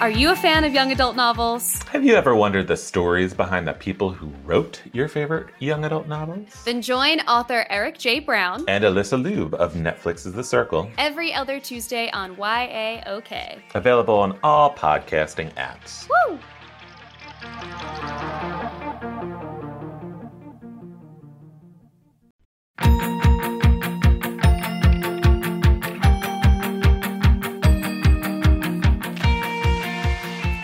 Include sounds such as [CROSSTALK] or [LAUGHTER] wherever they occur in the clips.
Are you a fan of young adult novels? Have you ever wondered the stories behind the people who wrote your favorite young adult novels? Then join author Eric J. Brown And Alyssa Lube of Netflix's The Circle. every other Tuesday on YAOK. Available on all podcasting apps. Woo!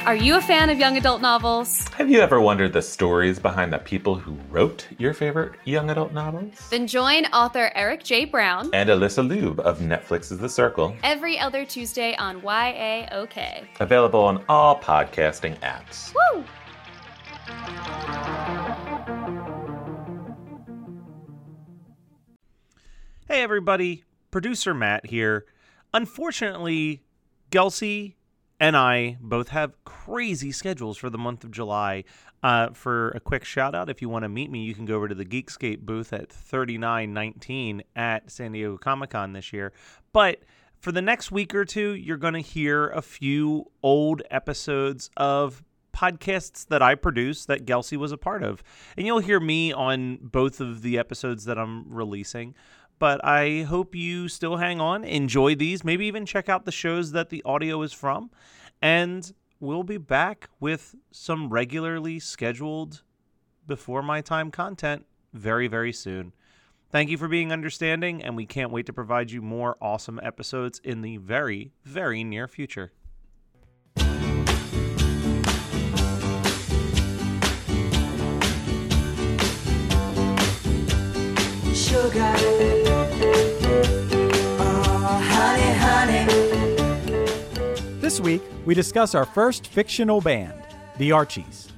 Are you a fan of young adult novels? Have you ever wondered the stories behind the people who wrote your favorite young adult novels? Then join author Eric J. Brown And Alyssa Lube of Netflix's The Circle. every other Tuesday on YAOK. Available on all podcasting apps. Woo! Hey, everybody. Producer Matt here. Unfortunately, Gelsey and I both have crazy schedules for the month of July. Uh, for a quick shout out, if you want to meet me, you can go over to the Geekscape booth at 3919 at San Diego Comic Con this year. But for the next week or two, you're going to hear a few old episodes of podcasts that I produce that Gelsey was a part of. And you'll hear me on both of the episodes that I'm releasing. But I hope you still hang on, enjoy these, maybe even check out the shows that the audio is from. And we'll be back with some regularly scheduled before my time content very, very soon. Thank you for being understanding, and we can't wait to provide you more awesome episodes in the very, very near future. Sugar. This week, we discuss our first fictional band, the Archies.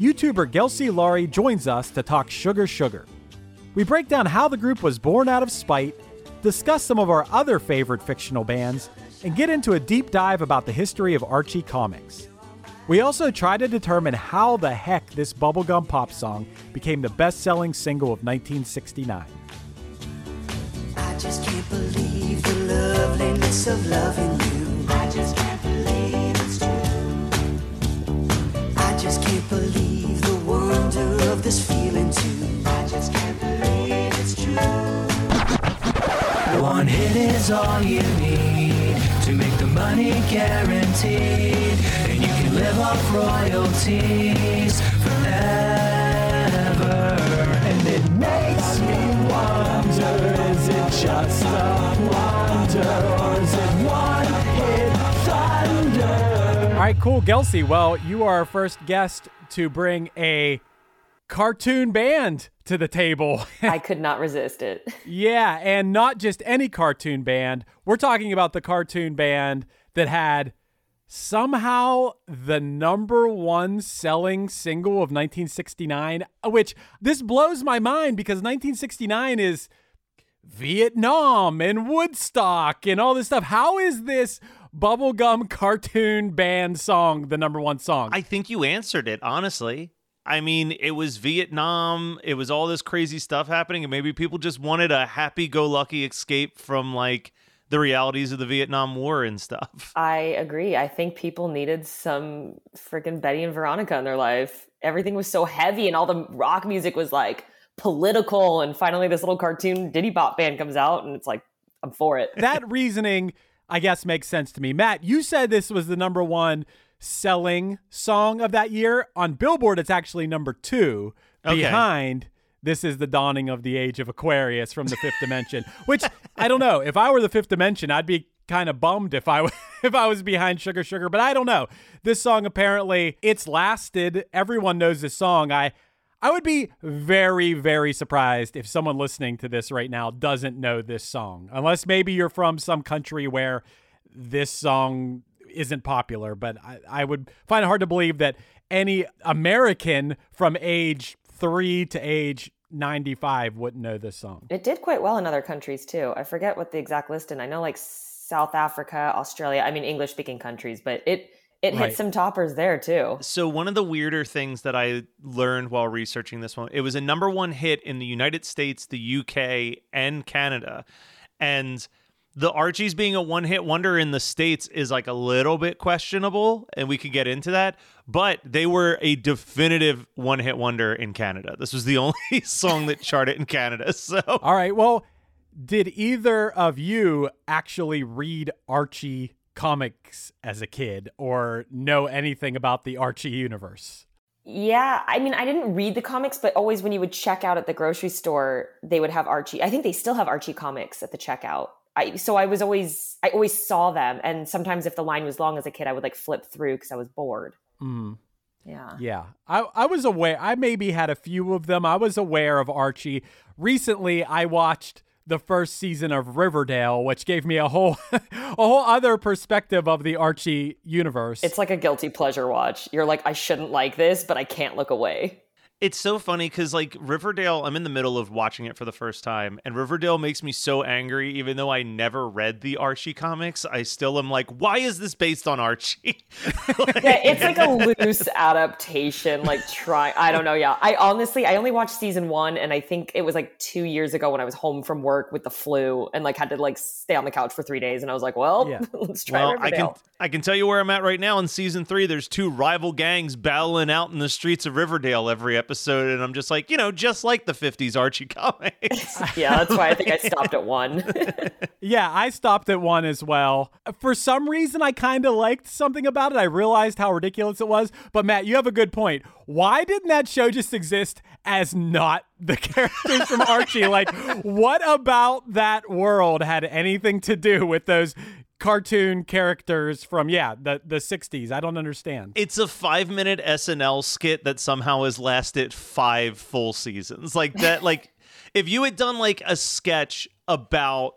YouTuber Gelsey Laurie joins us to talk Sugar Sugar. We break down how the group was born out of spite, discuss some of our other favorite fictional bands, and get into a deep dive about the history of Archie comics. We also try to determine how the heck this bubblegum pop song became the best selling single of 1969. I just can't believe the loveliness of loving you. Can't believe the wonder of this feeling too. I just can't believe it's true. One hit is all you need to make the money guaranteed, and you can live off royalties forever. And it makes me wonder: is it just a wonder? All right, cool. Gelsey, well, you are our first guest to bring a cartoon band to the table. [LAUGHS] I could not resist it. [LAUGHS] yeah, and not just any cartoon band. We're talking about the cartoon band that had somehow the number one selling single of 1969, which this blows my mind because 1969 is Vietnam and Woodstock and all this stuff. How is this bubblegum cartoon band song the number one song? I think you answered it, honestly. I mean, it was Vietnam, it was all this crazy stuff happening, and maybe people just wanted a happy go lucky escape from like the realities of the Vietnam War and stuff. [LAUGHS] I agree. I think people needed some freaking Betty and Veronica in their life. Everything was so heavy, and all the rock music was like political. And finally, this little cartoon Diddy Bop band comes out, and it's like, I'm for it. that reasoning, I guess, makes sense to me. Matt, you said this was the number one selling song of that year. On Billboard, it's actually number two Okay. behind. This is the dawning of the age of Aquarius from the fifth dimension. Which I don't know. If I were the fifth dimension, I'd be kind of bummed if I [LAUGHS] if I was behind Sugar Sugar. But I don't know. This song apparently it's lasted. Everyone knows this song. I I would be very, very surprised if someone listening to this right now doesn't know this song, unless maybe you're from some country where this song isn't popular. But I, I would find it hard to believe that any American from age three to age 95 wouldn't know this song. It did quite well in other countries too. I forget what the exact list, and I know like South Africa, Australia. I mean, English speaking countries, but it it Right. hit some toppers there too. So one of the weirder things that I learned while researching this one, it was a number one hit in the United States, the UK, and Canada. And the Archies being a one hit wonder in the States is like a little bit questionable, and we could get into that. But they were a definitive one hit wonder in Canada. This was the [LAUGHS] only song that charted in Canada. So All right. Well, did either of you actually read Archie comics as a kid or know anything about the Archie universe? Yeah, I mean, I didn't read the comics, but always when you would check out at the grocery store, they would have Archie. I think they still have Archie comics at the checkout. I, so I was always, I always saw them, and sometimes if the line was long as a kid, I would like flip through because I was bored. Mm. Yeah. Yeah, I, I was aware. I maybe had a few of them. I was aware of Archie. Recently, I watched the first season of Riverdale, which gave me a whole [LAUGHS] a whole other perspective of the Archie universe. It's like a guilty pleasure watch. You're like, I shouldn't like this, but I can't look away. It's so funny because like Riverdale, I'm in the middle of watching it for the first time, and Riverdale makes me so angry. Even though I never read the Archie comics, I still am like, why is this based on Archie? [LAUGHS] Yeah, it's like a loose adaptation. Like try, I don't know. Yeah, I honestly, I only watched season one, and I think it was like two years ago when I was home from work with the flu and like had to like stay on the couch for three days, and I was like, well, Yeah. [LAUGHS] let's try well, I can I can tell you where I'm at right now in season three. There's two rival gangs battling out in the streets of Riverdale every episode, and I'm just like, you know, just like the '50s Archie [LAUGHS] comics. [LAUGHS] yeah, that's why I think I stopped at one. [LAUGHS] Yeah, I stopped at one as well. For some reason, I kind of liked something about it. I realized how ridiculous it was. But Matt, you have a good point. Why didn't that show just exist as not the characters from Archie? Like, what about that world had anything to do with those cartoon characters from yeah the the 60s? I don't understand. it's a five minute SNL skit that somehow has lasted five full seasons. Like that, like [LAUGHS] if you had done like a sketch about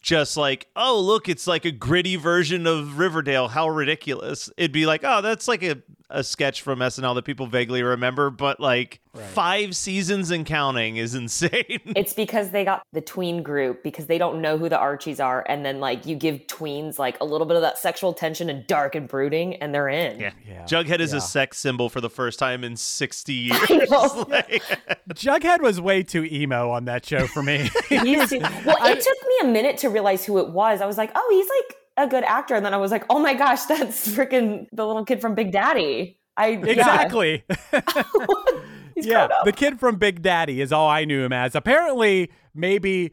just like, oh, look, it's like a gritty version of Riverdale, how ridiculous. It'd be like, oh, that's like a, a sketch from SNL that people vaguely remember, but like five seasons and counting is [LAUGHS] insane. it's because they got the tween group because they don't know who the Archies are, and then like you give tweens like a little bit of that sexual tension and dark and brooding, and they're in. yeah. Yeah. Jughead is Yeah. a sex symbol for the first time in 60 years. I know. [LAUGHS] Like- [LAUGHS] Jughead was way too emo on that show for me. Well, it took me a minute to realize who it was. I was like, oh, he's like a good actor, and then I was like, oh my gosh, [LAUGHS] that's freaking the little kid from Big Daddy. I exactly. [LAUGHS] [LAUGHS] He's yeah, the kid from Big Daddy is all I knew him as. Apparently, maybe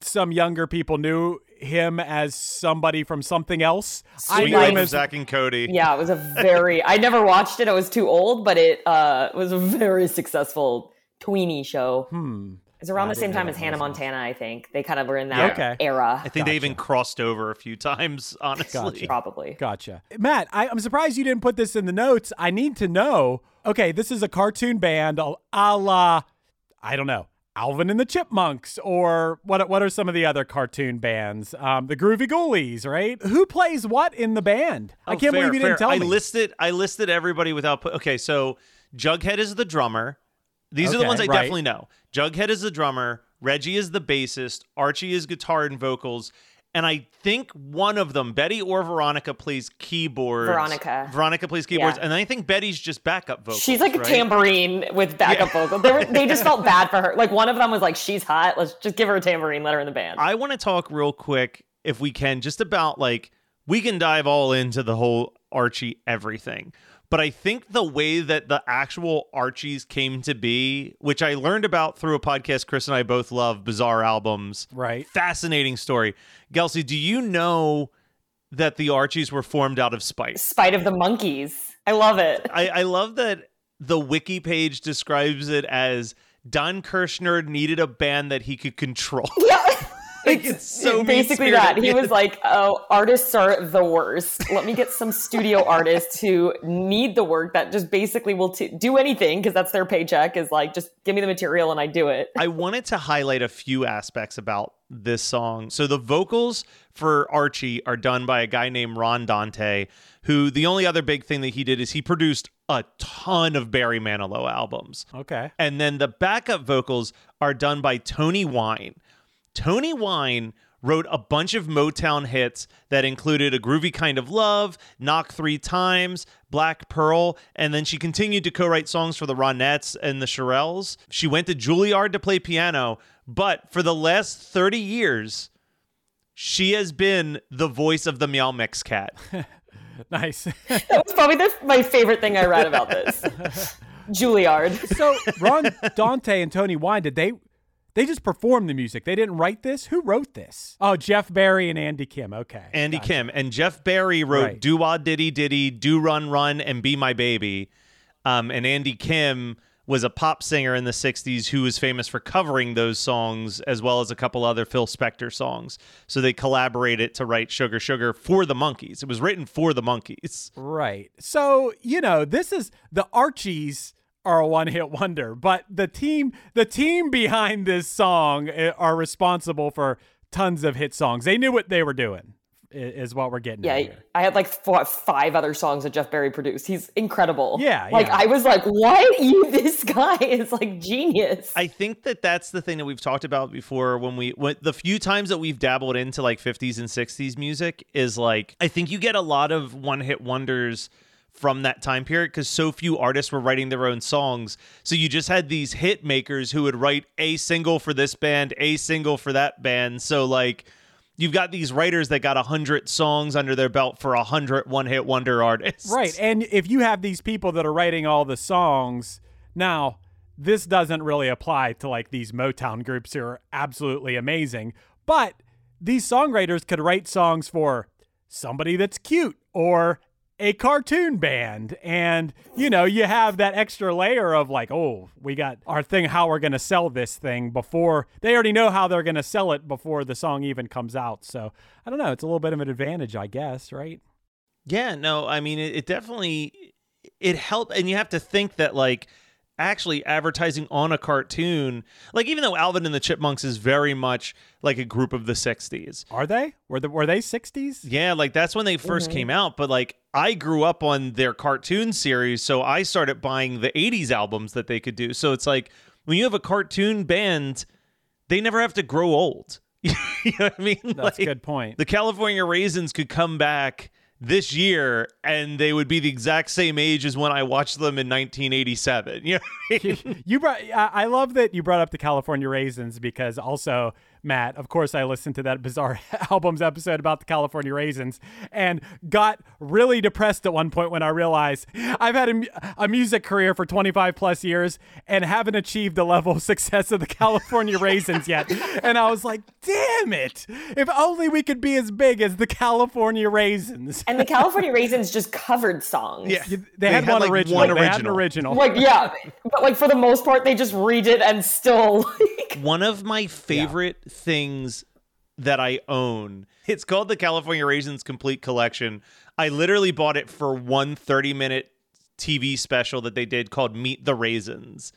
some younger people knew him as somebody from something else. I Sweet knew him as Zack and Cody. Yeah, it was a very. I never watched it. I was too old, but it uh, was a very successful tweeny show. hmm. It's around I the same time as Hannah was- Montana. I think they kind of were in that Okay. era. I think they even crossed over a few [LAUGHS] times, honestly. Gotcha. Probably. Gotcha. Matt, I, I'm surprised you didn't put this in the notes. I need to know. Okay, this is a cartoon band a a la, I don't know, Alvin and the Chipmunks, or what? What are some of the other cartoon bands? Um, the Groovie Goolies, right? Who plays what in the band? I Oh, can't fair, believe you didn't fair. tell I me. listed I listed everybody without okay, so Jughead is the drummer. These are the ones I right. definitely know. Jughead is the drummer, Reggie is the bassist, Archie is guitar and vocals, and I think one of them, Betty or Veronica, plays keyboards. Veronica. Veronica plays keyboards, Yeah. and I think Betty's just backup vocals. She's like a right? tambourine with backup vocals. They, were, they just felt [LAUGHS] bad for her. Like one of them was like, "She's hot. Let's just give her a tambourine. Let her in the band." I want to talk real quick, if we can, just about like we can dive all into the whole Archie everything. But I think the way that the actual Archies came to be, which I learned about through a podcast Chris and I both love, Bizarre Albums. Right. Fascinating story. Gelsey, do you know that the Archies were formed out of spite? Spite of the Monkees. I love it. I, I love that the wiki page describes it as Don Kirshner needed a band that he could control. Yeah. [LAUGHS] [LAUGHS] Like, it's so basically that. He was like, "Oh, artists are the worst. Let me get some studio [LAUGHS] artists who need the work that just basically will t- do anything because that's their paycheck. Is like, just give me the material and I do it." I wanted to highlight a few aspects about this song. So the vocals for Archie are done by a guy named Ron Dante, who the only other big thing that he did is he produced a ton of Barry Manilow albums. Okay. And then the backup vocals are done by Toni Wine. Toni Wine wrote a bunch of Motown hits that included A Groovy Kind of Love, Knock Three Times, Black Pearl, and then she continued to co write songs for the Ronettes and the Shirelles. She went to Juilliard to play piano, but for the last 30 years, she has been the voice of the Meow Mix cat. [LAUGHS] Nice. [LAUGHS] That was probably the, my favorite thing I read about this. [LAUGHS] Juilliard. so Ron Dante and Toni Wine, did they they just performed the music? They didn't write this? Who wrote this? Oh, Jeff Barry and Andy Kim. Okay. Andy Gotcha. Kim and Jeff Barry wrote Right. "Do Wah Diddy Diddy," "Do Run Run," and "Be My Baby." Um, and Andy Kim was a pop singer in the '60s who was famous for covering those songs as well as a couple other Phil Spector songs. So they collaborated to write "Sugar Sugar" for the Monkees. It was written for the Monkees. Right. So, you know, this is the Archies are a one-hit wonder, but the team the team behind this song eh, are responsible for tons of hit songs. They knew what they were doing. Is what we're getting Yeah, at here. I had like four, five other songs that Jeff Barry produced. He's incredible. Yeah, like yeah. I was like, "What? [LAUGHS] You? This guy is like genius." I think that that's the thing that we've talked about before when we when the few times that we've dabbled into like 50s and 60s music is like I think you get a lot of one-hit wonders from that time period because so few artists were writing their own songs. So you just had these hit makers who would write a single for this band, a single for that band. So like you've got these writers that got a hundred songs under their belt for a hundred one-hit wonder artists. Right. [LAUGHS] And if you have these people that are writing all the songs, now this doesn't really apply to like these Motown groups who are absolutely amazing, but these songwriters could write songs for somebody that's cute or a cartoon band. And you know you have that extra layer of like oh we got our thing how we're going to sell this thing before they already know how they're going to sell it before the song even comes out. So i don't know it's a little bit of an advantage i guess right? Yeah, no, I mean it, it definitely it helped and you have to think that like actually advertising on a cartoon, like even though Alvin and the Chipmunks is very much like a group of the 60s. Are they? Were the were they 60s? Yeah, like that's when they 1st mm-hmm. came out, but like I grew up on their cartoon series, so I started buying the 80s albums that they could do. So it's like when you have a cartoon band, they never have to grow old. [LAUGHS] you know what I mean? That's a good point. the California Raisins could come back this year and they would be the exact same age as when I watched them in 1987. [LAUGHS] You know I mean? [LAUGHS] you brought I I love that you brought up the California Raisins because also Matt, of course I listened to that bizarre [LAUGHS] albums episode about the California Raisins and got really depressed at one point when I realized I've had a, a music career for 25 plus years and haven't achieved the level of [LAUGHS] success of the California [LAUGHS] Raisins yet. And I was like, "Damn it. If only we could be as big as the California Raisins." and the California Raisins just covered songs. Yeah. They, had, one, like, original. one They had an original. original. Like yeah, but like for the most part, they just read it and still like One of my favorite things that I own. It's called the California Raisins Complete Collection. I literally bought it for one 30 minute TV special that they did called Meet the Raisins,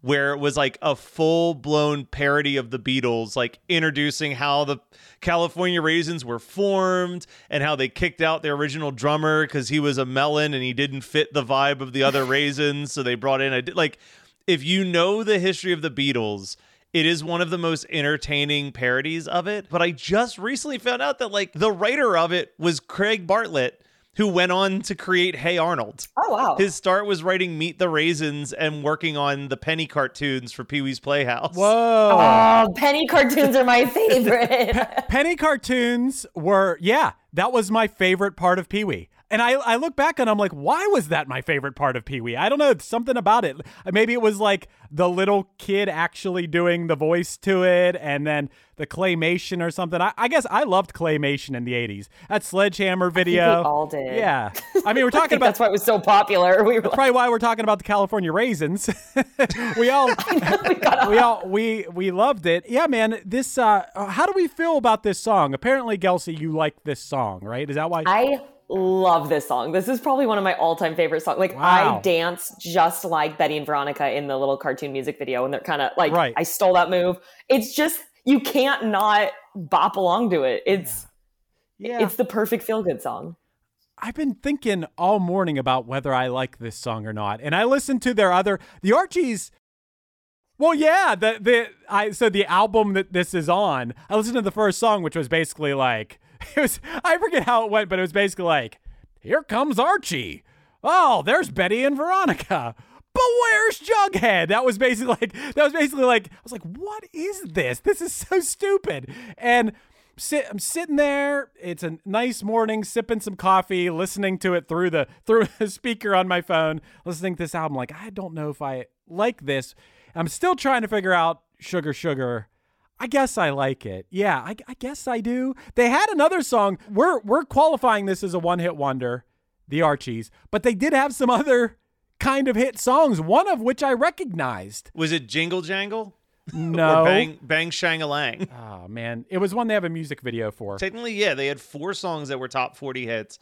where it was like a full blown parody of the Beatles, like introducing how the California Raisins were formed and how they kicked out their original drummer because he was a melon and he didn't fit the vibe of the other [LAUGHS] raisins. So they brought in a like if you know the history of the Beatles, it is one of the most entertaining parodies of it. But I just recently found out that like the writer of it was Craig Bartlett, who went on to create Hey Arnold. oh wow. His start was writing Meet the Raisins and working on the Penny cartoons for Pee Wee's Playhouse. Whoa. Oh, penny cartoons are my [LAUGHS] favorite. Penny cartoons were, yeah, that was my favorite part of Pee Wee. And I, I look back and I'm like, why was that my favorite part of Pee Wee? I don't know. Something about it. Maybe it was like the little kid actually doing the voice to it and then the claymation or something. I, I guess I loved claymation in the 80s. That Sledgehammer video. we all did. Yeah. I mean, we're [LAUGHS] I talking think about. that's why it was so popular. We were like, Probably why we're talking about the California raisins. [LAUGHS] we all, [LAUGHS] we we all, we we loved it. Yeah, man. This. Uh, how do we feel about this song? Apparently, Gelsey, you like this song, right? Is that why? I love this song. This is probably one of my all-time favorite songs. Like Wow. I dance just like Betty and Veronica in the little cartoon music video, and they're kind of like Right. I stole that move. It's just you can't not bop along to it. It's yeah. it's the perfect feel-good song. I've been thinking all morning about whether I like this song or not, and I listened to their other the Archies. Well, yeah, the the I so the album that this is on. I listened to the first song, which was basically like [LAUGHS] it was. I forget how it went, but it was basically like, "Here comes Archie." Oh, there's Betty and Veronica. But where's Jughead? That was basically like that was basically like I was like, what is this? This is so stupid. And sit I'm sitting there. It's a nice morning, sipping some coffee, listening to it through the [LAUGHS] through the speaker on my phone, listening to this album. Like, I don't know if I like this. I'm still trying to figure out Sugar Sugar. I guess I like it. Yeah, I, I guess I do. They had another song. We're we're qualifying this as a one hit wonder, the Archies, but they did have some [LAUGHS] other kind of hit songs. One of which I recognized. Was it Jingle Jangle? No. Or Bang Bang Shangalang? Oh [LAUGHS] man, it was one they have a music video for. Technically, yeah, they had four songs that were top 40 hits.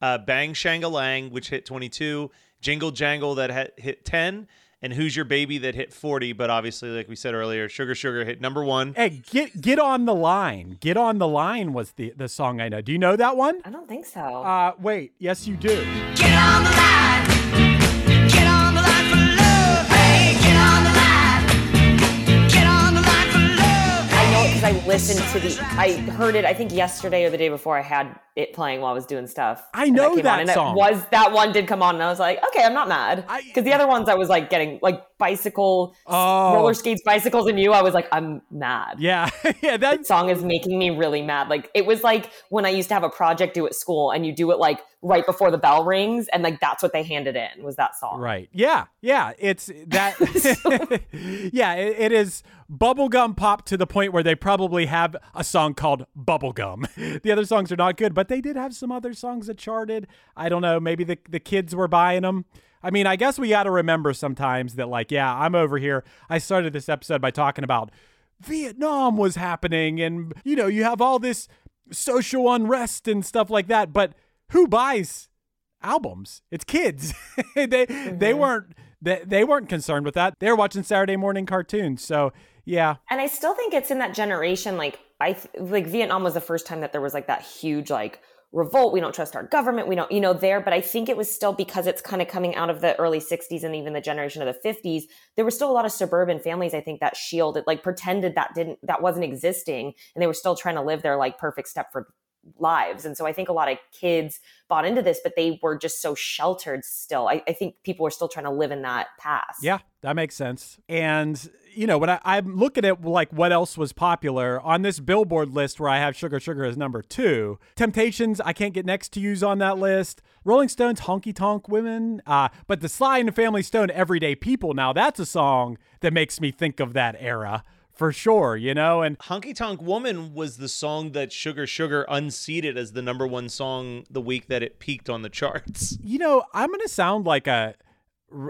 Uh, Bang Shangalang, which hit 22, Jingle Jangle that hit 10, and Who's Your Baby that hit 40. But obviously, like we said earlier, Sugar Sugar hit number one. Hey, get get on the line. Get on the line was the the song I know. Do you know that one? I don't think so. Uh, wait. Yes, you do. Get on the line. Because I listened to the. I heard it. I think yesterday or the day before. I had it playing while I was doing stuff. I know that it song. was that one did come on, and I was like, okay, I'm not mad because the other ones I was like getting like bicycle, Oh. roller skates, bicycles, and you. I was like, I'm mad. Yeah, [LAUGHS] yeah. That That song is making me really mad. Like it was like when I used to have a project due at school, and you do it like right before the bell rings, and like that's what they handed in was that song. right. Yeah, yeah. It's that. [LAUGHS] [LAUGHS] yeah, it, it is bubblegum pop to the point where they probably have a song called Bubblegum. [LAUGHS] The other songs are not good, but they did have some other songs that charted. I don't know. Maybe the the kids were buying them. I mean, I guess we got to remember sometimes that, like, yeah, I'm over here. I started this episode by talking about Vietnam was happening, and you know, you have all this social unrest and stuff like that. But who buys albums? It's kids. [LAUGHS] they they mm-hmm. weren't they, they weren't concerned with that. They're watching Saturday morning cartoons. So yeah, And I still think it's in that generation. Like I th- like Vietnam was the first time that there was like that huge like revolt. We don't trust our government. We don't, you know, there. But I think it was still because it's kind of coming out of the early '60s and even the generation of the '50s. There were still a lot of suburban families. I think that shielded, like pretended that didn't that wasn't existing, and they were still trying to live their like perfect Stepford lives. And so I think a lot of kids bought into this, but they were just so sheltered still. I, I think people were still trying to live in that past. yeah, that makes sense. And you know, when I, I'm looking at like what else was popular on this Billboard list where I have Sugar Sugar as number two, Temptations, I can't get next to you's on that list. Rolling Stones, Honky Tonk Women, uh, but the Sly and the Family Stone, Everyday People. Now that's a song that makes me think of that era for sure. You know, and Honky Tonk Woman was the song that Sugar Sugar unseated as the number one song the week that it peaked on the charts. you know, I'm gonna sound like a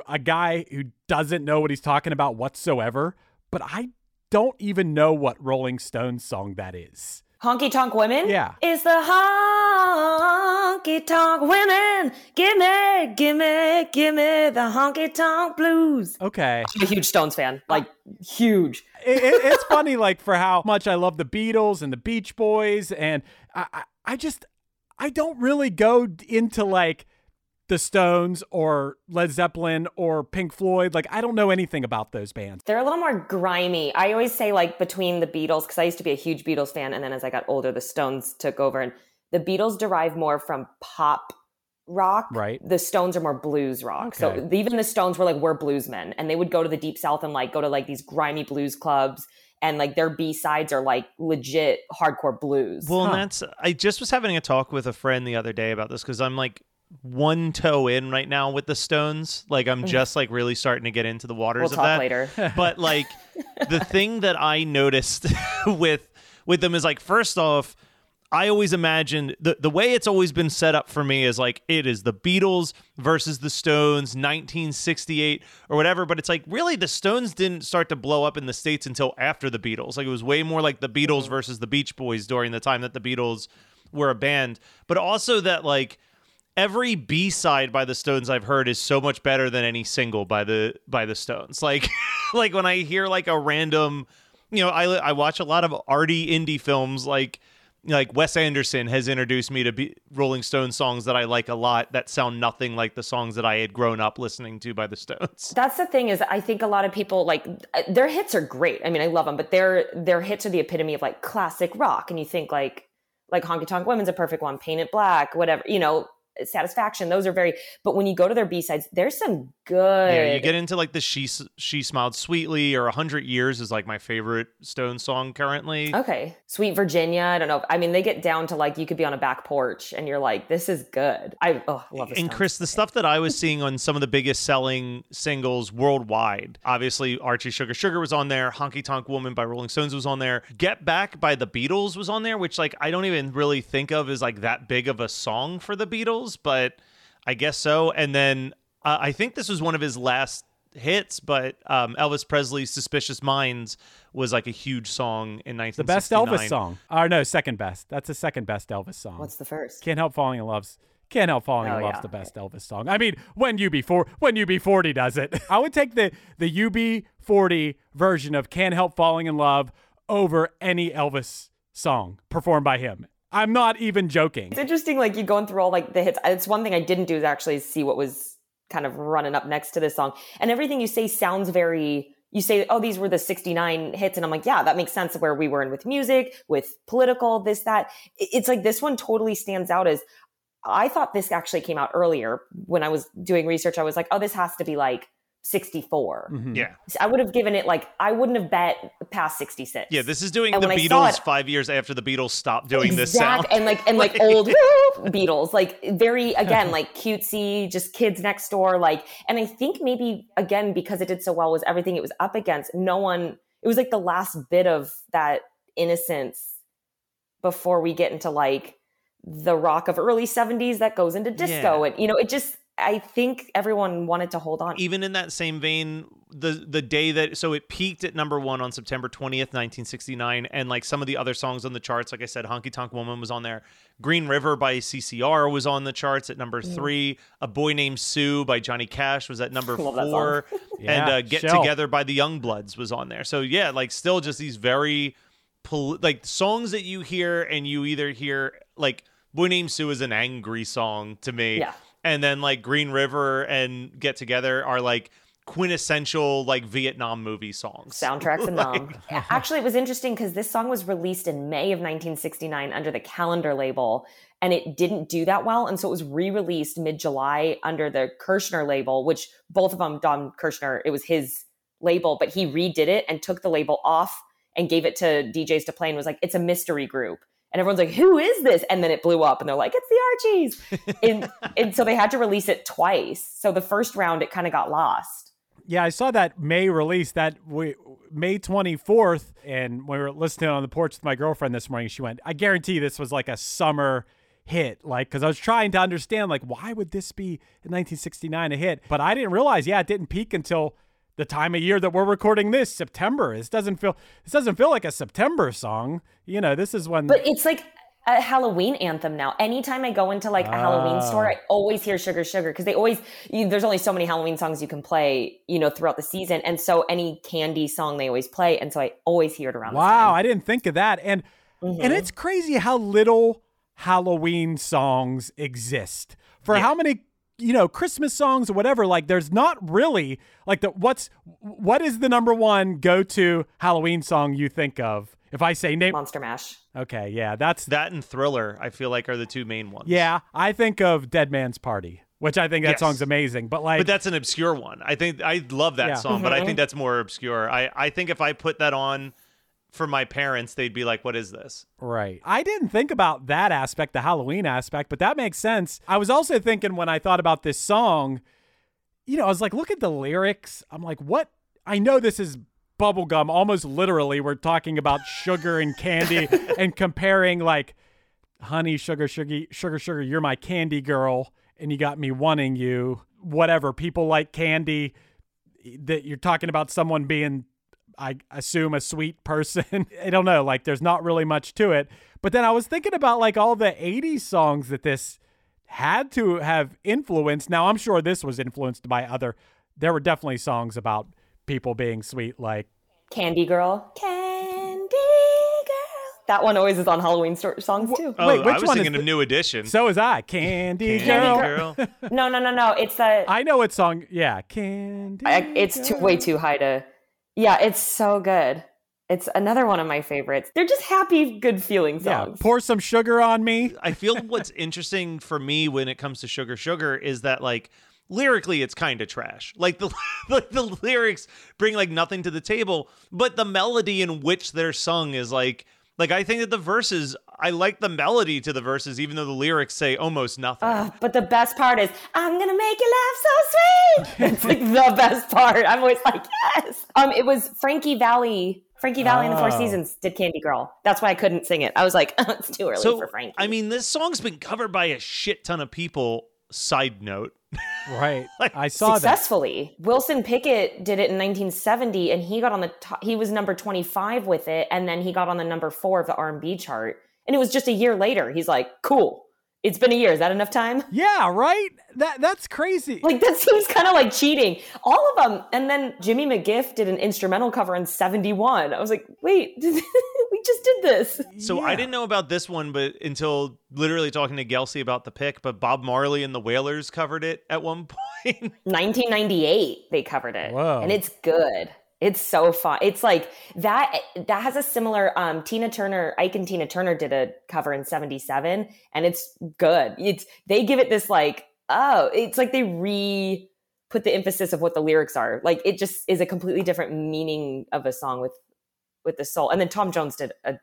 a guy who doesn't know what he's talking about whatsoever, but I don't even know what Rolling Stones song that is. Honky tonk women? Yeah. It's the honky tonk women. Give me, give me, give me the honky tonk blues. Okay. I'm a huge Stones fan. Like, huge. it, it- it's [LAUGHS] funny, like for how much I love the Beatles and the Beach Boys, and I, I, I just, I don't really go into like the Stones or Led Zeppelin or Pink Floyd. Like I don't know anything about those bands. They're a little more grimy. I always say, like, between the Beatles, because I used to be a huge Beatles fan, and then as I got older, the Stones took over. And the Beatles derive more from pop rock. Right. The Stones are more blues rock. So even the Stones were like, we're bluesmen. And they would go to the Deep South and like go to like these grimy blues clubs. And like their B sides are like legit hardcore blues. Well, Huh. and that's I just was having a talk with a friend the other day about this because I'm like one toe in right now with the Stones. Like I'm just like really starting to get into the waters We'll of talk that. later. [LAUGHS] But like the [LAUGHS] thing that I noticed [LAUGHS] with with them is like first off, I always imagined the the way it's always been set up for me is like it is the Beatles versus the Stones 1968 or whatever but it's like really the Stones didn't start to blow up in the states until after the Beatles like it was way more like the Beatles mm-hmm. versus the Beach Boys during the time that the Beatles were a band but also that like every b-side by the stones i've heard is so much better than any single by the by the stones [LAUGHS] like like when i hear like a random you know i i watch a lot of arty indie films like like wes anderson has introduced me to be, rolling stones songs that i like a lot that sound nothing like the songs that i had grown up listening to by the stones [LAUGHS] That's the thing is I think a lot of people like uh, their hits are great. I mean, I love them, but their their hits are the epitome of like classic rock. And you think like like Honky Tonk Women's a perfect one, Paint It Black, whatever, you know, Satisfaction. Those are very. But when you go to their B sides, there's some good. yeah you get into like the she she smiled sweetly or 100 years is like my favorite stone song currently Okay. Sweet Virginia. I don't know. I mean, they get down to like you could be on a back porch and you're like, this is good. I oh, love this. and Chris, the stuff that I was seeing on some of the biggest selling singles worldwide, obviously Archie Sugar Sugar was on there, Honky Tonk Woman by Rolling Stones was on there, Get Back by the Beatles was on there, which like I don't even really think of as like that big of a song for the Beatles, but I guess so. And then uh, I think this was one of his last hits, but um, Elvis Presley's "Suspicious Minds" was like a huge song in 1969. The best Elvis song. Or no, second best. That's the second best Elvis song. What's the first? Can't help falling in love's can't help falling Oh, in love's yeah. the best Elvis song. I mean, when UB4 when UB40 does it, [LAUGHS] I would take the the UB40 version of Can't Help Falling in Love over any Elvis song performed by him. I'm not even joking. It's interesting, like you going through all like the hits. It's one thing I didn't do is actually see what was kind of running up next to this song. And everything you say sounds very you say, oh, these were the 69 hits. And I'm like, yeah, that makes sense where we were in with music, with political, this, that. It's like this one totally stands out as I thought this actually came out earlier when I was doing research. I was like, oh, this has to be like 64. Mhm. Yeah. I would have given it like, I wouldn't have bet past 66. Yeah, this is doing And the when I saw Beatles it- five years after the Beatles stopped doing this sound. and like and like [LAUGHS] old [LAUGHS] [LAUGHS] Beatles, like very again like cutesy, just kids next door. Like, and I think maybe again because it did so well was everything it was up against. No one. It was like the last bit of that innocence before we get into like the rock of early seventies that goes into disco, Yeah. and you know it just. I think everyone wanted to hold on. even in that same vein the the day that so it peaked at number one on september 20th 1969 and like some of the other songs on the charts like i said honky tonk woman was on there. Green river by ccr was on the charts at number three. A boy named sue by johnny cash was at number Love that four. [LAUGHS] And Yeah, uh, get Shell. together by the Youngbloods was on there. So yeah like still just these very pol- like songs that you hear and you either hear like boy named sue is an angry song to me. Yeah. And then like Green River and Get Together are like quintessential like Vietnam movie songs. soundtracks and [LAUGHS] nom. Actually, it was interesting because this song was released in May of 1969 under the Calendar label, and it didn't do that well, and so it was re-released mid-July under the Kirshner label, which both of them, Don Kirshner, it was his label, but he redid it and took the label off and gave it to DJs to play and was like, "It's a mystery group." And everyone's like, "Who is this?" And then it blew up, and they're like, "It's the Archies." [LAUGHS] and, and so they had to release it twice. So the first round, it kind of got lost. Yeah, I saw that May release that we, May 24th, and we were listening on the porch with my girlfriend this morning, she went, I guarantee this was like a summer hit. Like, because I was trying to understand, like, why would this be in 1969 a hit? But I didn't realize, yeah, it didn't peak until the time of year that we're recording this, September. This doesn't feel, this doesn't feel like a September song. You know, this is when. But it's like a Halloween anthem now. Anytime I go into like a Halloween store, I always hear Sugar Sugar because they always, you, there's only so many Halloween songs you can play, you know, throughout the season. And so any candy song they always play. And so I always hear it around Wow, I didn't think of that. And Mm-hmm. and it's crazy how little Halloween songs exist. For how many you know, Christmas songs or whatever, like there's not really like the what's what is the number one go-to Halloween song you think of? If I say name Monster Mash. Okay, yeah, that's That and Thriller, I feel like are the two main ones. yeah, I think of Dead Man's Party, which I think that Yes. song's amazing, but like But that's an obscure one. I think I love that Yeah. song, but I mm-hmm. think that's more obscure. I, I think if I put that on for my parents, they'd be like, "What is this?" Right. I didn't think about that aspect, the Halloween aspect, but that makes sense. I was also thinking when I thought about this song, you know, I was like, look at the lyrics. I'm like, what? I know this is bubblegum. Almost literally, we're talking about sugar and candy [LAUGHS] and comparing like, honey, sugar, sugar, sugar, sugar, you're my candy girl, and you got me wanting you. Whatever. People like candy. That you're talking about someone being I assume a sweet person. [LAUGHS] I don't know, like there's not really much to it. But then I was thinking about like all the 80s songs that this had to have influenced. Now I'm sure this was influenced by other there were definitely songs about people being sweet like Candy Girl. Candy Girl. That one always is on Halloween songs too. Oh, Wait, which I was one is thinking the- New Edition. So is I. Candy, Candy girl. Girl. [LAUGHS] No, no, no, no. It's a. I know what song. Yeah, Candy. I, it's too way too high to. Yeah, it's so good. It's another one of my favorites. They're just happy, good feeling Yeah, songs. pour some sugar on me. I feel what's [LAUGHS] interesting for me when it comes to Sugar Sugar is that like lyrically it's kind of trash. Like the [LAUGHS] like the lyrics bring like nothing to the table, but the melody in which they're sung is like like I think that the verses I like the melody to the verses even though the lyrics say almost nothing. Ugh, but the best part is, I'm gonna make you laugh so sweet. [LAUGHS] it's like the best part. I'm always like, yes. Um, it was Frankie Valli. Frankie Valli and the Four Seasons did Candy Girl. That's why I couldn't sing it. I was like, [LAUGHS] it's too early so for Frankie. I mean this song's been covered by a shit ton of people. Side note. [LAUGHS] Right. Like, I saw that. successfully. Wilson Pickett did it in 1970, and he got on the top. He was number 25 with it, and then he got on the number four of the R&B chart. And it was just a year later. He's like, "Cool, it's been a year. Is that enough time?" Yeah, right? That that's crazy. Like that seems kind of like cheating. All of them. And then Jimmy McGriff did an instrumental cover in 71. I was like, "Wait, [LAUGHS] we just did this." So I didn't know about this one, but until literally talking to Gelsey about the pick, but Bob Marley and the Wailers covered it at one [LAUGHS] point. 1998 they covered it Whoa. and it's good it's so fun it's like that that has a similar um tina turner ike and tina turner did a cover in 77 and it's good it's they give it this like oh it's like they re put the emphasis of what the lyrics are like it just is a completely different meaning of a song with with the soul and then tom jones did a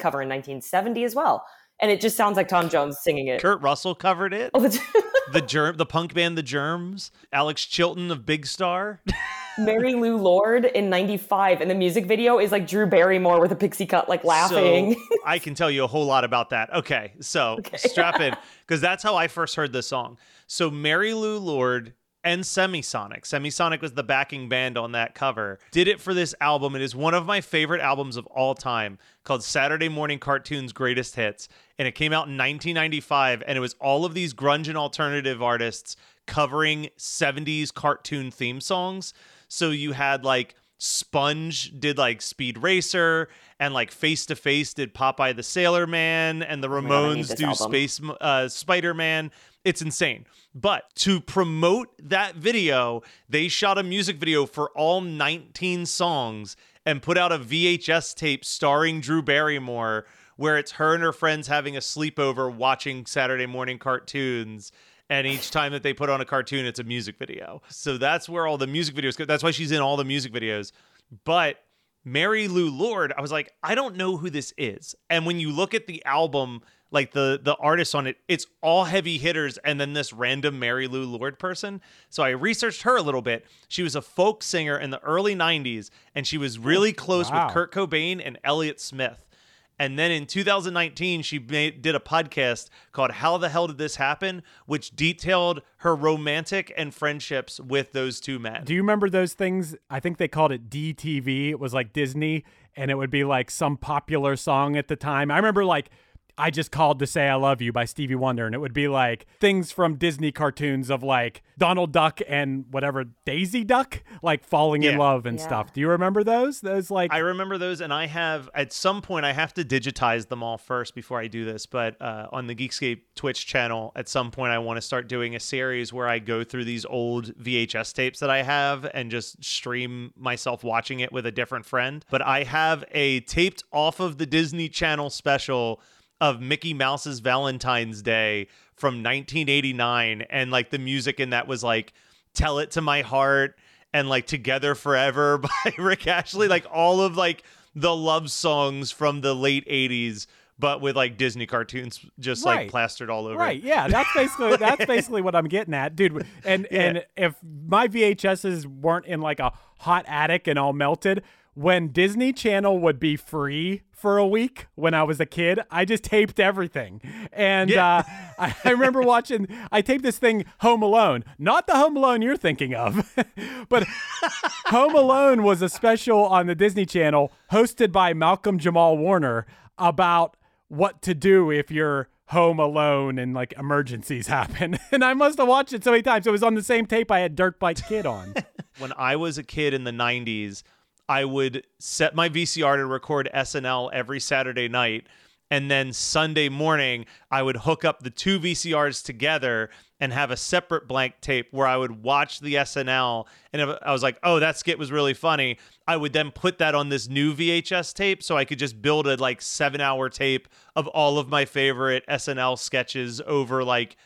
cover in 1970 as well and it just sounds like tom jones singing it Kurt Russell covered it. oh, [LAUGHS] The germ, the punk band, the Germs. Alex Chilton of Big Star. [LAUGHS] Mary Lou Lord in 95 and the music video is like Drew Barrymore with a pixie cut like laughing. So I can tell you a whole lot about that. Okay, so [LAUGHS] strap in because that's how I first heard the song. So Mary Lou Lord and Semisonic. Semisonic was the backing band on that cover. Did it for this album. It is one of my favorite albums of all time called Saturday Morning Cartoons Greatest Hits. And it came out in 1995 and it was all of these grunge and alternative artists covering 70s cartoon theme songs. So you had like Sponge did like Speed Racer, and like Face to Face did Popeye the Sailor Man, and the Oh Ramones this do album. Space uh, Spider Man. It's insane. But to promote that video, they shot a music video for all 19 songs and put out a VHS tape starring Drew Barrymore, where it's her and her friends having a sleepover watching Saturday morning cartoons. And each time that they put on a cartoon, it's a music video. So that's where all the music videos go. That's why she's in all the music videos. But Mary Lou Lord, I was like, I don't know who this is. And when you look at the album, like the the artists on it, it's all heavy hitters and then this random Mary Lou Lord person. So I researched her a little bit. She was a folk singer in the early 90s and she was really close Wow. with Kurt Cobain and Elliott Smith. And then in 2019, she made, did a podcast called How the Hell Did This Happen, which detailed her romantic and friendships with those two men. Do you remember those things? I think they called it DTV. It was like Disney, and it would be like some popular song at the time. I remember like I just called to say I love you by Stevie Wonder, and it would be like things from Disney cartoons of like Donald Duck and whatever Daisy Duck, like falling in love and Yeah. stuff. Do you remember those? Those like I remember those, and I have at some point I have to digitize them all first before I do this. But uh, on the Geekscape Twitch channel, at some point I want to start doing a series where I go through these old VHS tapes that I have and just stream myself watching it with a different friend. But I have a taped off of the Disney Channel special of Mickey Mouse's Valentine's Day from 1989, and like the music in that was like "Tell It to My Heart" and like "Together Forever" [LAUGHS] by Rick Astley, like all of like the love songs from the late 80s but with like Disney cartoons just Right. like plastered all over. Right. Yeah. That's basically [LAUGHS] that's basically what I'm getting at, dude. And and if my VHSs weren't in like a hot attic and all melted, when Disney Channel would be free for a week when I was a kid, I just taped everything. And Yeah. uh, [LAUGHS] I, I remember watching. I taped this thing Home Alone, not the Home Alone you're thinking of, [LAUGHS] but Home Alone was a special on the Disney Channel hosted by Malcolm Jamal Warner about what to do if you're home alone and like emergencies [LAUGHS] happen. And I must have watched it so many times. It was on the same tape I had Dirt Bike Kid on. When I was a kid in the 90s, I would set my VCR to record SNL every Saturday night. And then Sunday morning, I would hook up the two VCRs together and have a separate blank tape where I would watch the SNL. And if I was like, oh, that skit was really funny, I would then put that on this new VHS tape so I could just build a like seven hour tape of all of my favorite SNL sketches over like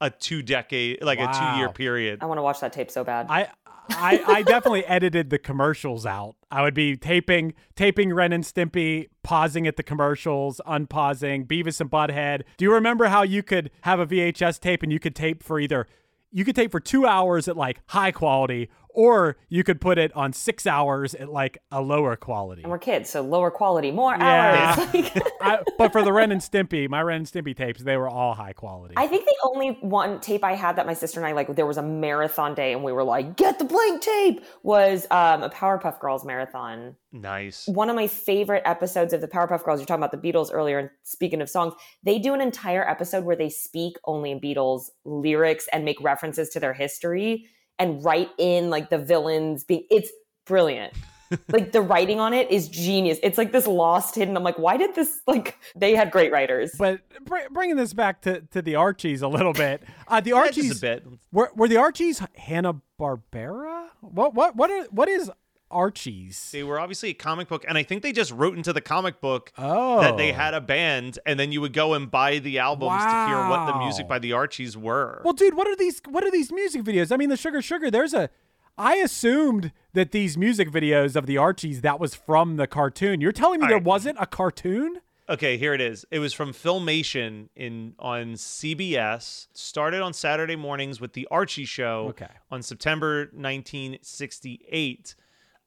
a two decade, like a two year period. I want to watch that tape so bad. I I, I [LAUGHS] definitely edited the commercials out. I would be taping taping Ren and Stimpy, pausing at the commercials, unpausing Beavis and Butthead. Do you remember how you could have a VHS tape and you could tape for either you could tape for two hours at like high quality, or you could put it on six hours at like a lower quality. and we're kids, so lower quality, more Yeah. hours. [LAUGHS] Like, I, but for the Ren and [LAUGHS] Stimpy, my Ren and Stimpy tapes, they were all high quality. I think the only one tape I had that my sister and I like, there was a marathon day, and we were like, "Get the blank tape!" Was um, a Powerpuff Girls marathon. Nice. One of my favorite episodes of the Powerpuff Girls. You're talking about the Beatles earlier, and speaking of songs, they do an entire episode where they speak only in Beatles lyrics and make references to their history and write in like the villains being. It's brilliant. [LAUGHS] like the writing on it is genius. It's like this lost hidden. I'm like, why did this? Like they had great writers. but br- bringing this back to, to the Archies a little bit, uh, the [LAUGHS] Yeah, just Archies a bit. Were, were the Archies Hanna Barbera? What what what are what is Archies? They were obviously a comic book, and I think they just wrote into the comic book Oh, that they oh. had a band, and then you would go and buy the albums to hear what the music by the Archies were. Well, dude, what are these? What are these music videos? I mean, the Sugar Sugar. There's a. I assumed that these music videos of the Archies that was from the cartoon. You're telling me All there right. wasn't a cartoon? okay, here it is. It was from Filmation in on CBS. Started on Saturday mornings with the Archie Show Okay. on September 1968,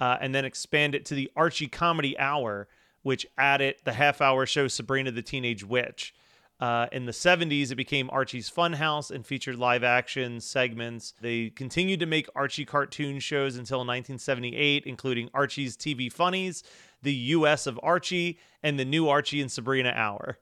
uh, and then expand it to the Archie Comedy Hour, which added the half-hour show Sabrina the Teenage Witch. Uh, in the 70s, it became Archie's Funhouse and featured live action segments. They continued to make Archie cartoon shows until 1978, including Archie's TV Funnies, The US of Archie, and the new Archie and Sabrina Hour.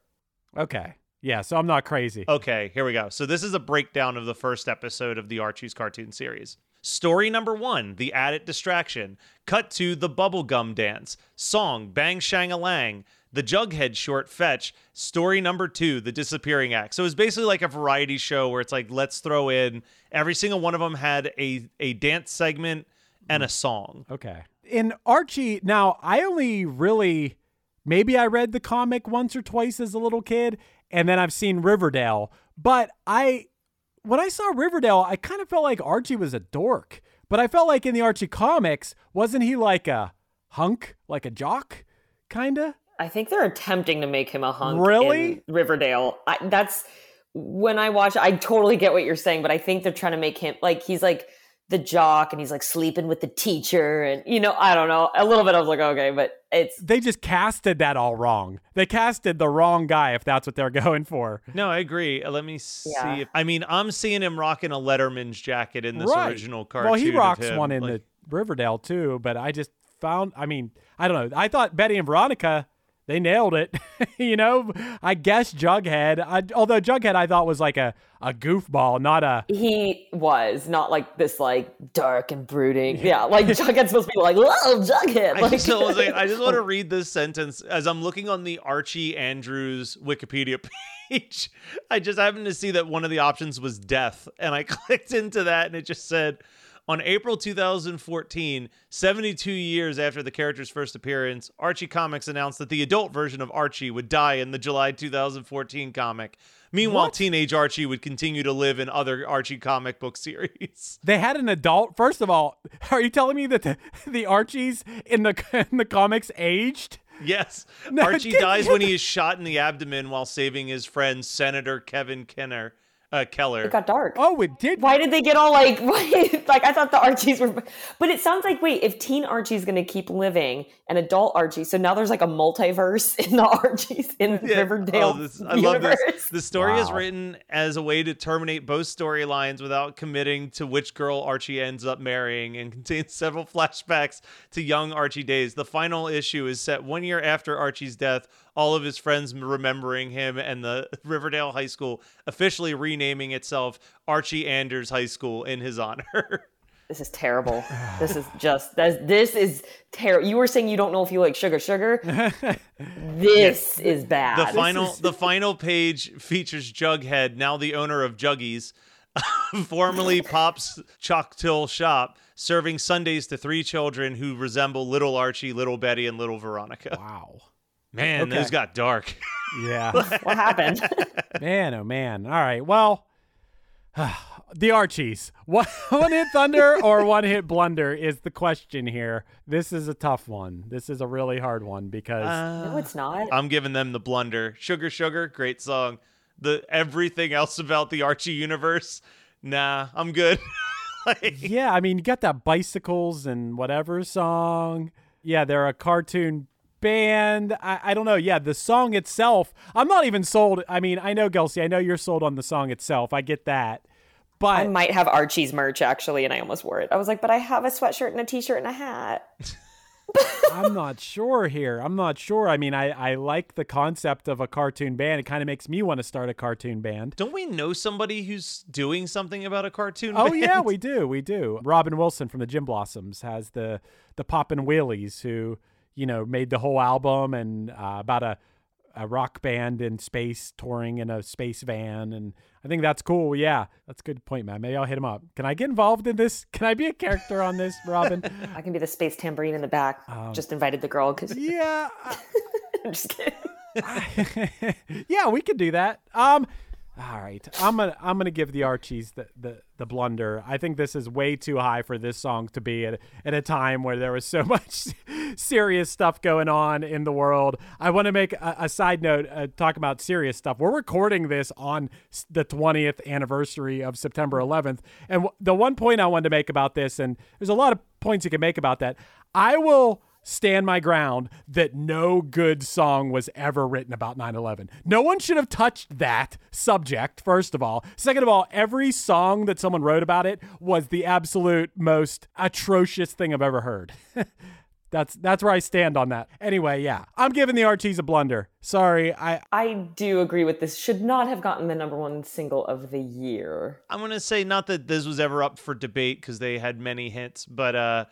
Okay, yeah. So I'm not crazy. Okay, here we go. So this is a breakdown of the first episode of the Archie's cartoon series. Story number one, the added distraction. Cut to the bubblegum dance. Song, bang shang a lang. The Jughead short fetch. Story number two, the disappearing act. So it's basically like a variety show where it's like, let's throw in every single one of them had a, a dance segment and a hmm. song. Okay. In Archie, now I only really maybe I read the comic once or twice as a little kid, and then I've seen Riverdale. But I when I saw Riverdale, I kind of felt like Archie was a dork. But I felt like in the Archie comics, wasn't he like a hunk, like a jock, kinda? I think they're attempting to make him a hunk. Really? in Riverdale. I, that's when I watch. I totally get what you're saying, but I think they're trying to make him like he's like the jock and he's like sleeping with the teacher, and you know, I don't know. A little bit. I was like, okay, but it's They just casted that all wrong. They casted the wrong guy if that's what they're [LAUGHS] going for. No, I agree. Uh, Let me see. Yeah. If, I mean, I'm seeing him rocking a Letterman's jacket in this right. original cartoon. Well, he rocks one in Like- the Riverdale too, but I just found I mean, I don't know. I thought Betty and Veronica they nailed it. [LAUGHS] you know, I guess Jughead, I, although Jughead I thought was like a, a goofball, not a he was not like this like dark and brooding. [LAUGHS] Yeah, like Jughead's supposed to be like, whoa, Jughead. I Like, just, was like, I just want to [LAUGHS] read this sentence as I'm looking on the Archie Andrews Wikipedia page. I just happened to see that one of the options was death, and I clicked into that, and it just said, on April 2014, 72 years after the character's first appearance, Archie Comics announced that the adult version of Archie would die in the July 2014 comic. Meanwhile, What? teenage Archie would continue to live in other Archie comic book series. [LAUGHS] they had an adult. First of all, [LAUGHS] are you telling me that the, the Archies in the [LAUGHS] in the comics aged? Yes. No, Archie dies when he is shot in the abdomen while saving his friend Senator Kevin Kenner, uh, Keller. It got dark. Oh, it did. Why did they get all like, [LAUGHS] like I thought the Archies were, but it sounds like wait, if Teen Archie's going to keep living, and Adult Archie, so now there's like a multiverse [LAUGHS] in the Archies in Yeah. Riverdale Oh, this- I love universe. this. The story is written as a way to terminate both storylines without committing to which girl Archie ends up marrying and [LAUGHS] contains several flashbacks to young Archie days. The final issue is set one year after Archie's death, all of his friends remembering him and the [LAUGHS] Riverdale High School officially renaming itself Archie Andrews High School in his honor. [LAUGHS] This is terrible. [SIGHS] This is just this. This is terrible. You were saying you don't know if you like sugar, sugar. [LAUGHS] this is bad. the final is- the final page features Jughead, now the owner of Juggies, formerly Pop's Chock'lit Shoppe, serving sundaes to three children who resemble Little Archie, Little Betty, and Little Veronica. Wow. Man, Okay. those got dark. [LAUGHS] Yeah. [LAUGHS] what happened? [LAUGHS] man, oh man. All right. Well, [SIGHS] the Archies. One, one hit thunder or one hit blunder is the question here. This is a tough one. This is a really hard one because no, it's uh, not. I'm giving them the blunder. Sugar Sugar, great song. The everything else about the Archie universe, nah, I'm good. Like, yeah, I mean, you got that bicycles and whatever song. Yeah, they're a cartoon band. I, I don't know. Yeah, the song itself, I'm not even sold. I mean, I know, Gelsey, I know you're sold on the song itself. I get that. But I might have Archie's merch actually, and I almost wore it. I was like, but I have a sweatshirt and a t-shirt and a hat. [LAUGHS] I'm not sure here. I'm not sure. I mean, I, I like the concept of a cartoon band. It kind of makes me want to start a cartoon band. don't we know somebody who's doing something about a cartoon? Oh band? yeah, we [LAUGHS] do. We do. Robin Wilson from the Gin Blossoms has the the Poppin' Wheelies who, you know, made the whole album and uh, about a a rock band in space touring in a space van and I think that's cool. Yeah. That's a good point, man. Maybe I'll hit him up. Can I get involved in this? Can I be a character on this, [LAUGHS] Robin? I can be the space tambourine in the back. Just invited the girl because yeah. [LAUGHS] I'm just kidding. [LAUGHS] yeah, we could do that. Um, all right, I'm gonna I'm gonna give the Archies the, the the blunder. I think this is way too high for this song to be at at a time where there was so [LAUGHS] much serious stuff going on in the world. I want to make a, a side note, uh, talk about serious stuff. We're recording this on the 20th anniversary of September 11th, and w- the one point I wanted to make about this, and there's a lot of points you can make about that. I will stand my ground that no good song was ever written about 9-11 no one should have touched that subject first of all. Second of all every song that someone wrote about it was the absolute most atrocious thing i've ever heard. [LAUGHS] That's that's where i stand on that. Anyway yeah i'm giving the archies a blunder. Sorry i I do agree with this. Should not have gotten the number one single of the year. I'm gonna say not that this was ever up for debate because they had many hits, but uh,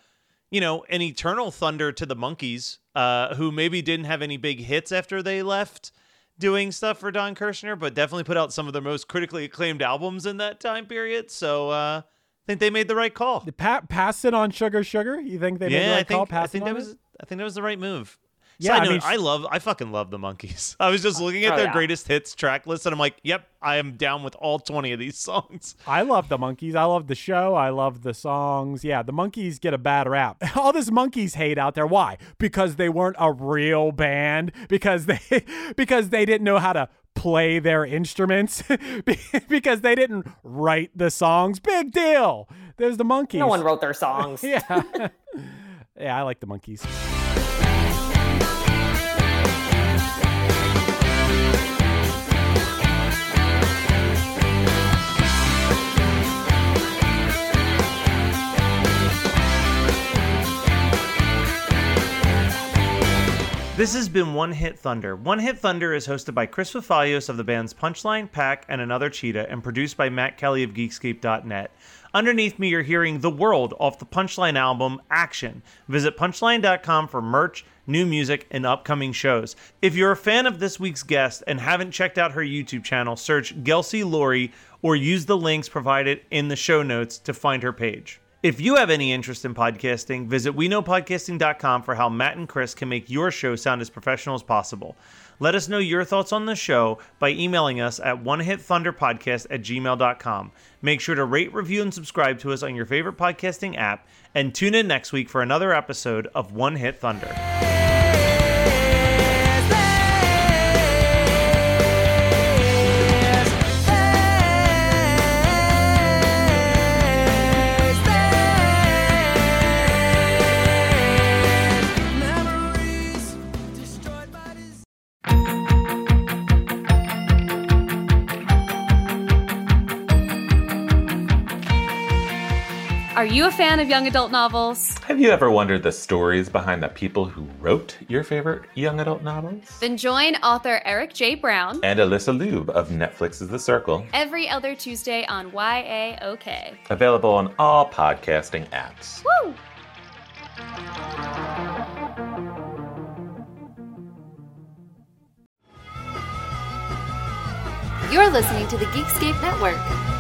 you know, an eternal thunder to the Monkees, uh, who maybe didn't have any big hits after they left doing stuff for Don Kirshner, but definitely put out some of their most critically acclaimed albums in that time period. So uh, I think they made the right call. pa- pass it on sugar sugar you think they made the yeah, right I think call I think that was it? I think that was the right move. Yeah, Side I note, mean, I love I fucking love the Monkees. [LAUGHS] I was just looking at Oh, their yeah. greatest hits track list and I'm like, yep, I am down with all 20 of these [LAUGHS] songs. I love the Monkees. I love the show. I love the songs. Yeah, the Monkees get a bad rap. [LAUGHS] All this Monkees hate out there. Why? Because they weren't a real band. Because they because they didn't know how to play their instruments. because they didn't write the songs. Big deal. There's the Monkees. No one wrote their songs. Yeah. yeah, I like the Monkees. This has been One Hit Thunder. One Hit Thunder is hosted by Chris Fafalios of the bands Punchline, Pack, and Another Cheetah, and produced by Matt Kelly of Geekscape.net. Underneath me, you're hearing The World off the Punchline album Action. Visit punchline.com for merch, new music, and upcoming shows. If you're a fan of this week's guest and haven't checked out her YouTube channel, search Gelsey Laurie or use the links provided in the show notes to find her page. If you have any interest in podcasting, visit WeKnowPodcasting.com for how Matt and Chris can make your show sound as professional as possible. Let us know your thoughts on the show by emailing us at onehitthunderpodcast at gmail.com. Make sure to rate, review, and subscribe to us on your favorite podcasting app, and tune in next week for another episode of One Hit Thunder. You a fan of young adult novels? Have you ever wondered the stories behind the people who wrote your favorite young adult novels? Then join author Eric J. Brown And Alyssa Lube of Netflix's The Circle, every other Tuesday on YAOK. available on all podcasting apps. Woo! You're listening to the Geekscape Network.